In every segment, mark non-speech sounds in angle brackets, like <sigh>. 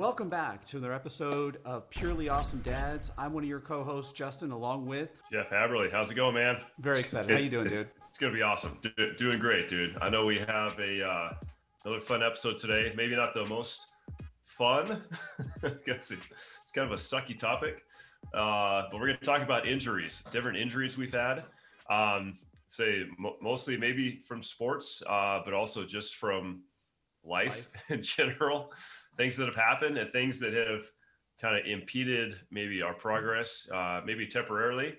Welcome back to another episode of Purely Awesome Dads. I'm one of your co-hosts, Justin, along with Jeff Haberly. How's it going, man? Very excited. How you doing, it's, dude? It's gonna be awesome. Do, doing great, dude. I know we have a uh, another fun episode today. Maybe not the most fun. i <laughs> guess it's kind of a sucky topic, uh, but we're gonna talk about injuries, different injuries we've had. Um, say mo- mostly maybe from sports, uh, but also just from life, life. <laughs> in general, things that have happened and things that have kind of impeded maybe our progress, uh, maybe temporarily,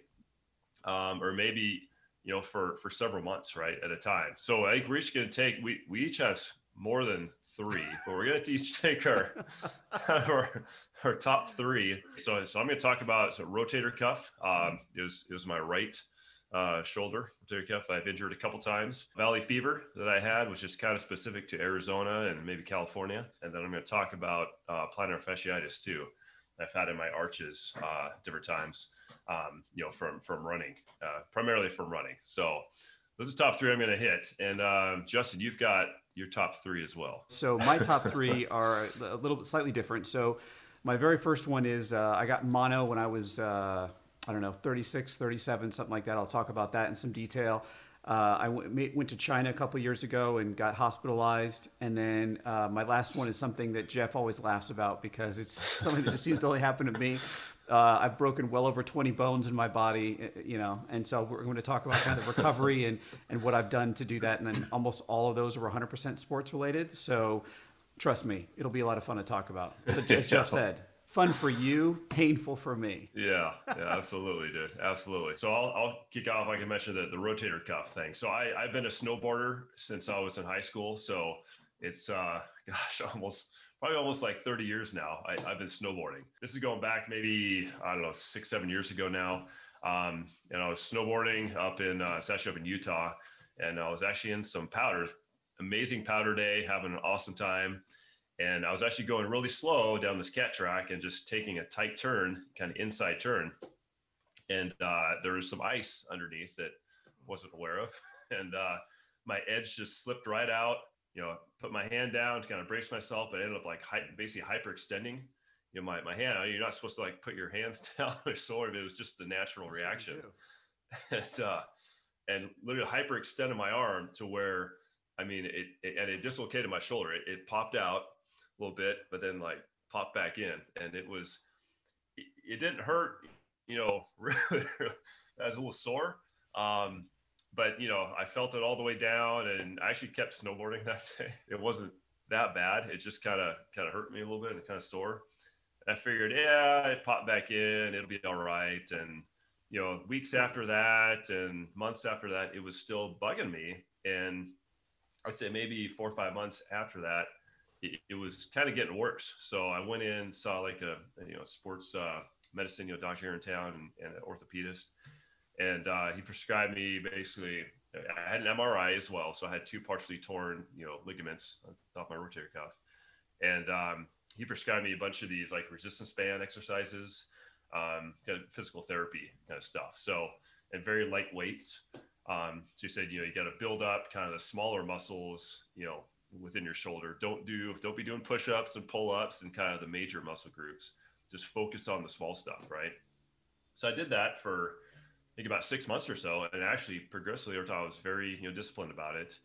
um, or maybe you know for for several months, right, at a time. So I think we're each going to take we we each have more than three, but we're going <laughs> to each take our <laughs> our, our top three. So so I'm going to talk about so rotator cuff. Um, it was my right uh, shoulder rotator cuff I've injured a couple times. Valley fever that I had, which is kind of specific to Arizona and maybe California. And then I'm going to talk about uh, plantar fasciitis too. I've had in my arches uh, different times, um, you know, from from running, uh, primarily from running. So those are top three I'm going to hit. And um, Justin, you've got your top three as well. So my top three <laughs> are a little bit slightly different. So my very first one is uh, I got mono when I was uh, I don't know, 36, 37, something like that. I'll talk about that in some detail. Uh, I w- went to China a couple years ago and got hospitalized. And then uh, my last one is something that Jeff always laughs about because it's <laughs> something that just seems to only happen to me. Uh, I've broken well over 20 bones in my body, uh, you know, and so we're going to talk about kind of recovery and, and what I've done to do that. And then almost all of those are 100% sports related. So trust me, it'll be a lot of fun to talk about. But as Jeff said, fun for you, painful for me. Yeah, yeah, absolutely, dude, absolutely. So I'll, I'll kick off. I can mention the, the rotator cuff thing. So I, I've been a snowboarder since I was in high school. So it's, uh, <laughs> gosh, almost probably almost like 30 years now. I, have been snowboarding. This is going back maybe I don't know six, seven years ago now. Um, and I was snowboarding up in uh, it's actually up in Utah, and I was actually in some powder, amazing powder day, having an awesome time and I was actually going really slow down this cat track and just taking a tight turn, kind of inside turn. And uh, there was some ice underneath that I wasn't aware of. <laughs> And uh, my edge just slipped right out. You know, put my hand down to kind of brace myself, but I ended up like hy- basically hyperextending. You know, my, my hand. You're not supposed to like put your hands <laughs> down or sword. It was just the natural reaction. <laughs> and uh, and literally hyperextended my arm to where I mean, it, it, and it dislocated my shoulder. It, it, popped out little bit, but then like popped back in, and it was it, didn't hurt, you know. <laughs> I was a little sore, um, but you know I felt it all the way down, and I actually kept snowboarding <laughs> that day. It wasn't that bad. It just kind of kind of hurt me a little bit and kind of sore. I figured, yeah, it popped back in, it'll be all right, and you know, weeks after that and months after that, it was still bugging me. And I'd say maybe four or five months after that, it, it was kind of getting worse. So I went in, saw like a, you know, sports uh, medicine, you know, doctor here in town and, and an orthopedist. And uh, he prescribed me basically, I had an MRI as well. So I had two partially torn, you know, ligaments on top of my rotator cuff. And um, he prescribed me a bunch of these like resistance band exercises, um, kind of physical therapy kind of stuff. So, and very light weights. Um, so he said, you know, you got to build up kind of the smaller muscles, you know, within your shoulder. Don't do don't be doing push-ups and pull-ups and kind of the major muscle groups. Just focus on the small stuff, right? So I did that for I think about six months or so, and actually progressively over time, I was very you know disciplined about it.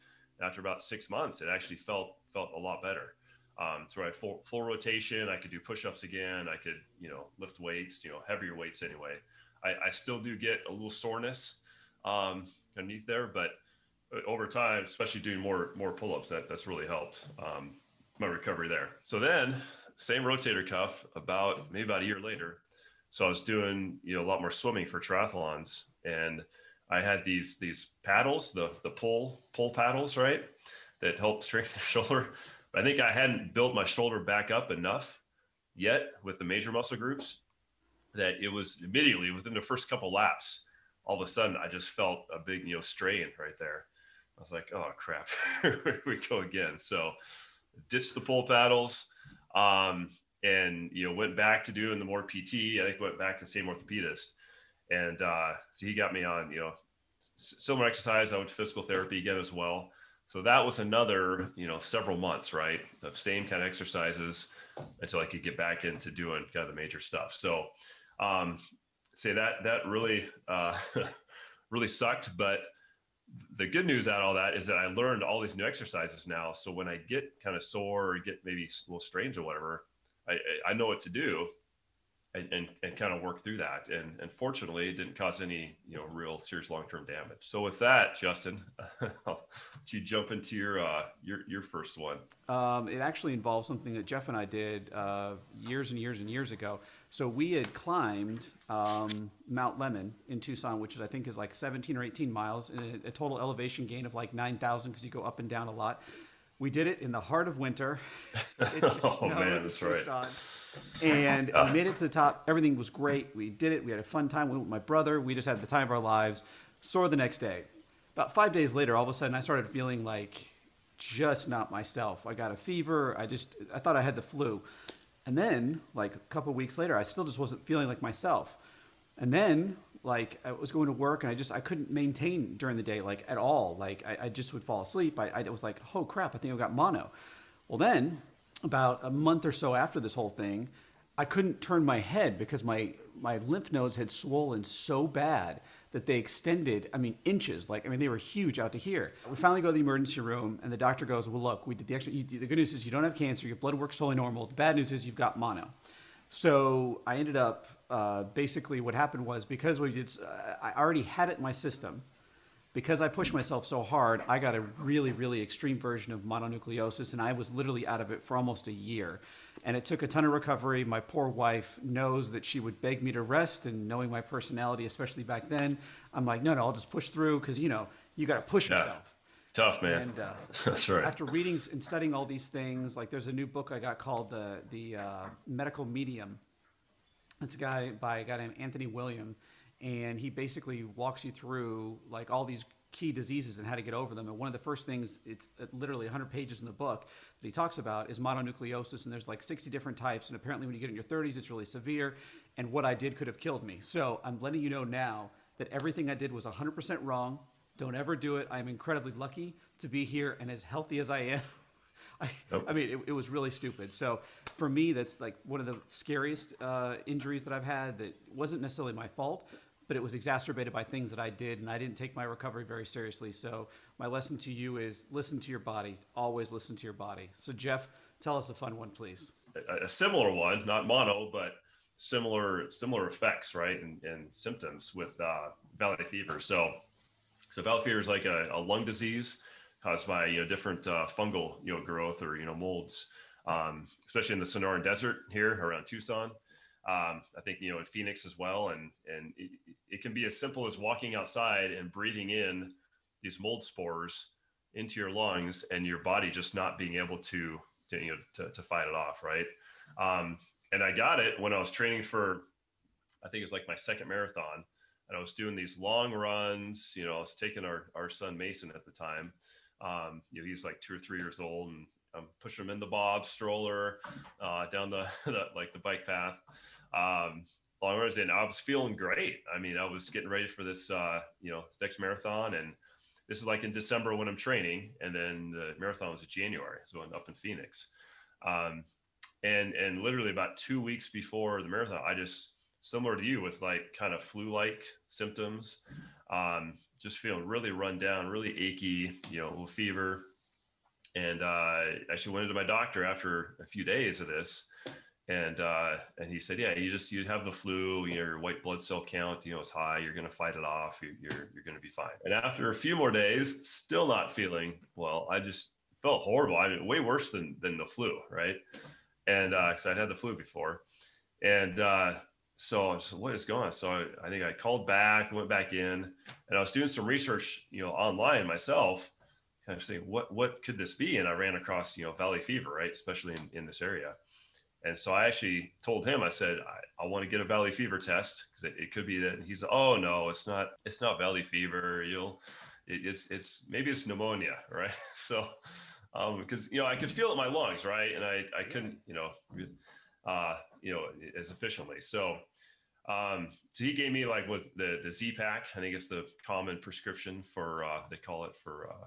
After about six months, it actually felt felt a lot better. Um, so I full, full rotation. I could do push-ups again. I could you know lift weights, you know heavier weights anyway. I, I still do get a little soreness um, underneath there, but over time, especially doing more more pull-ups, that that's really helped um, my recovery there. So then, same rotator cuff about maybe about a year later. So I was doing you know a lot more swimming for triathlons, and I had these these paddles, the the pull pull paddles, right, that help strengthen the <laughs> shoulder. I think I hadn't built my shoulder back up enough yet with the major muscle groups that it was immediately within the first couple laps all of a sudden I just felt a big you know strain right there I was like, oh crap, <laughs> here we go again. So ditched the pull paddles um, and, you know, went back to doing the more PT. I think went back to the same orthopedist. And uh, so he got me on, you know, similar exercise. I went to physical therapy again as well. So that was another, you know, several months, right, of same kind of exercises until I could get back into doing kind of the major stuff. So, um, say that that really uh, <laughs> really sucked, but the good news out of all that is that I learned all these new exercises now. So when I get kind of sore or get maybe a little strange or whatever, I, I know what to do and, and, and kind of work through that. And, and fortunately, it didn't cause any, you know, real serious long-term damage. So with that, Justin, <laughs> you jump into your, uh, your, your first one. Um, it actually involves something that Jeff and I did uh, years and years and years ago. So we had climbed um, Mount Lemmon in Tucson, which is, I think is like 17 or 18 miles, and a, a total elevation gain of like 9,000 because you go up and down a lot. We did it in the heart of winter. <laughs> oh man, that's right. And we made it to the top. Everything was great. We did it. We had a fun time. We went with my brother. We just had the time of our lives. Sore the next day. About five days later, all of a sudden, I started feeling like just not myself. I got a fever. I just, I thought I had the flu. And then, like a couple weeks later, I still just wasn't feeling like myself. And then, like I was going to work and I just I couldn't maintain during the day like at all. Like I, I just would fall asleep. I, I was like, oh crap, I think I got mono. Well, then about a month or so after this whole thing, I couldn't turn my head because my my lymph nodes had swollen so bad that they extended, I mean, inches. Like, I mean, they were huge out to here. We finally go to the emergency room, and the doctor goes, Well, look, we did the extra. You, the good news is you don't have cancer, your blood work's totally normal. The bad news is you've got mono. So I ended up uh, basically what happened was because we did, uh, I already had it in my system. Because I pushed myself so hard, I got a really, really extreme version of mononucleosis, and I was literally out of it for almost a year. And it took a ton of recovery. My poor wife knows that she would beg me to rest, and knowing my personality, especially back then, I'm like, no, no, I'll just push through because you know you got to push Yeah. yourself. Tough, man. And uh, <laughs> That's right. after reading and studying all these things, like there's a new book I got called the the uh, Medical Medium. It's a guy by a guy named Anthony William, and he basically walks you through like all these key diseases and how to get over them. And one of the first things, it's uh, literally 100 pages in the book that he talks about is mononucleosis, and there's like 60 different types. And apparently, when you get in your 30s, it's really severe. And what I did could have killed me. So I'm letting you know now that everything I did was 100% wrong. Don't ever do it. I'm incredibly lucky to be here and as healthy as I am. I, Nope. I mean, it, it was really stupid. So for me, that's like one of the scariest uh, injuries that I've had. That wasn't necessarily my fault, but it was exacerbated by things that I did, and I didn't take my recovery very seriously. So my lesson to you is listen to your body. Always listen to your body. So Jeff, tell us a fun one, please. a, a similar one, not mono, but similar similar effects, right, and, and symptoms with uh, valley fever. So, so valley fever is like a, a lung disease caused by you know different uh, fungal you know growth or you know molds, um, especially in the Sonoran Desert here around Tucson. Um, I think you know in Phoenix as well, and and it, it can be as simple as walking outside and breathing in these mold spores into your lungs, and your body just not being able to to you know to, to fight it off, right? Um, and I got it when I was training for, I think it was like my second marathon, and I was doing these long runs. You know, I was taking our our son Mason at the time. Um, you know, he's like two or three years old, and I'm pushing him in the bob stroller uh, down the, <laughs> the like the bike path. Um, long runs, and I was feeling great. I mean, I was getting ready for this, uh, you know, next marathon, and this is like in December when I'm training, and then the marathon was in January, so I'm up in Phoenix. Um, and and literally about two weeks before the marathon, I just similar to you with like kind of flu-like symptoms, um, just feeling really run down, really achy, you know, a little fever, and uh, actually went into my doctor after a few days of this, and uh, and he said, yeah, you just you have the flu, your white blood cell count, you know, is high. You're to fight it off. You're you're, you're to be fine. And after a few more days, still not feeling well. I just felt horrible. I mean, way worse than than the flu, right? And because I'd had the flu before, and uh, so I was, what is going on? So I, think I called back, went back in, and I was doing some research, you know, online myself, kind of saying what what could this be? And I ran across, you know, valley fever, right, especially in, in this area. And so I actually told him, I said, I, I want to get a valley fever test because it, it could be that. He's, oh no, it's not, it's not valley fever. You'll, it, it's, it's maybe it's pneumonia, <laughs> right? So, um, because you know I could feel it in my lungs, right, and I, I couldn't, you know, uh, you know, as efficiently. So, um, so he gave me like with the the Z pack. I think it's the common prescription for uh, they call it for uh,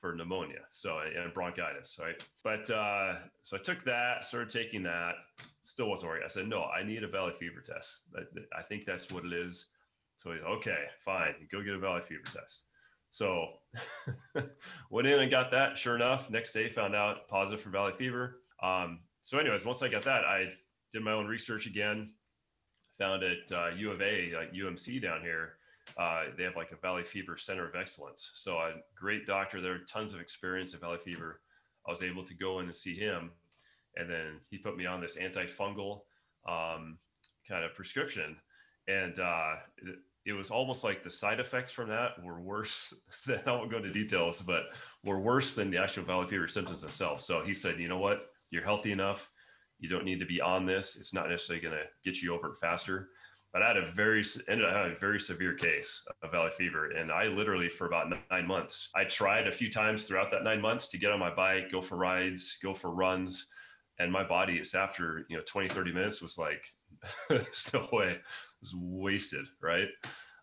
for pneumonia. So and bronchitis, right? But uh, so I took that, started taking that, still wasn't working. I said, no, I need a valley fever test. I think that's what it is. So he's okay, fine, go get a valley fever test. So <laughs> went in and got that. Sure enough, next day found out positive for valley fever. Um, so, anyways, once I got that, I did my own research again. Found at uh, U of A, like UMC down here, uh, they have like a valley fever center of excellence. So, a great doctor there, tons of experience in valley fever. I was able to go in and see him, and then he put me on this antifungal um, kind of prescription. And uh, it was almost like the side effects from that were worse <laughs> than I won't go into details, but were worse than the actual valley fever symptoms themselves. So he said, you know what, you're healthy enough. You don't need to be on this. It's not necessarily going to get you over it faster. But I had a very ended up having a very severe case of valley fever, and I literally for about nine months. I tried a few times throughout that nine months to get on my bike, go for rides, go for runs, and my body is after you know 20, 30 minutes was like <laughs> still away was wasted, right?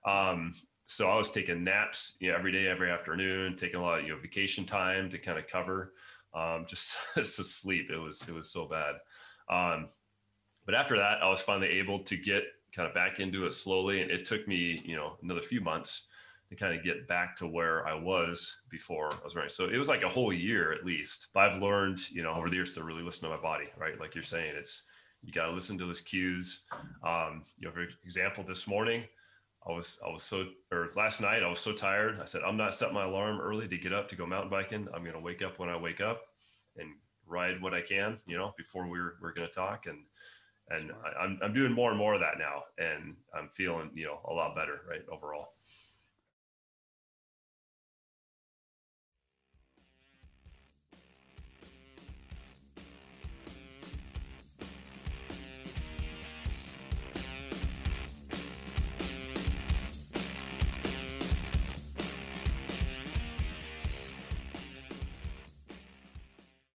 Um, so I was taking naps you know, every day, every afternoon, taking a lot of you know vacation time to kind of cover um, <laughs> just to sleep. It was it was so bad. Um, but after that, I was finally able to get kind of back into it slowly, and it took me you know another few months to kind of get back to where I was before I was running. So it was like a whole year at least. But I've learned you know over the years to really listen to my body, right? Like you're saying, it's you got to listen to those cues. Um, you know, for example, this morning, I was I was so or last night I was so tired. I said I'm not setting my alarm early to get up to go mountain biking. I'm gonna wake up when I wake up and ride what I can, you know, before we're we're gonna talk and and I, I'm I'm doing more and more of that now, and I'm feeling you know a lot better, right overall.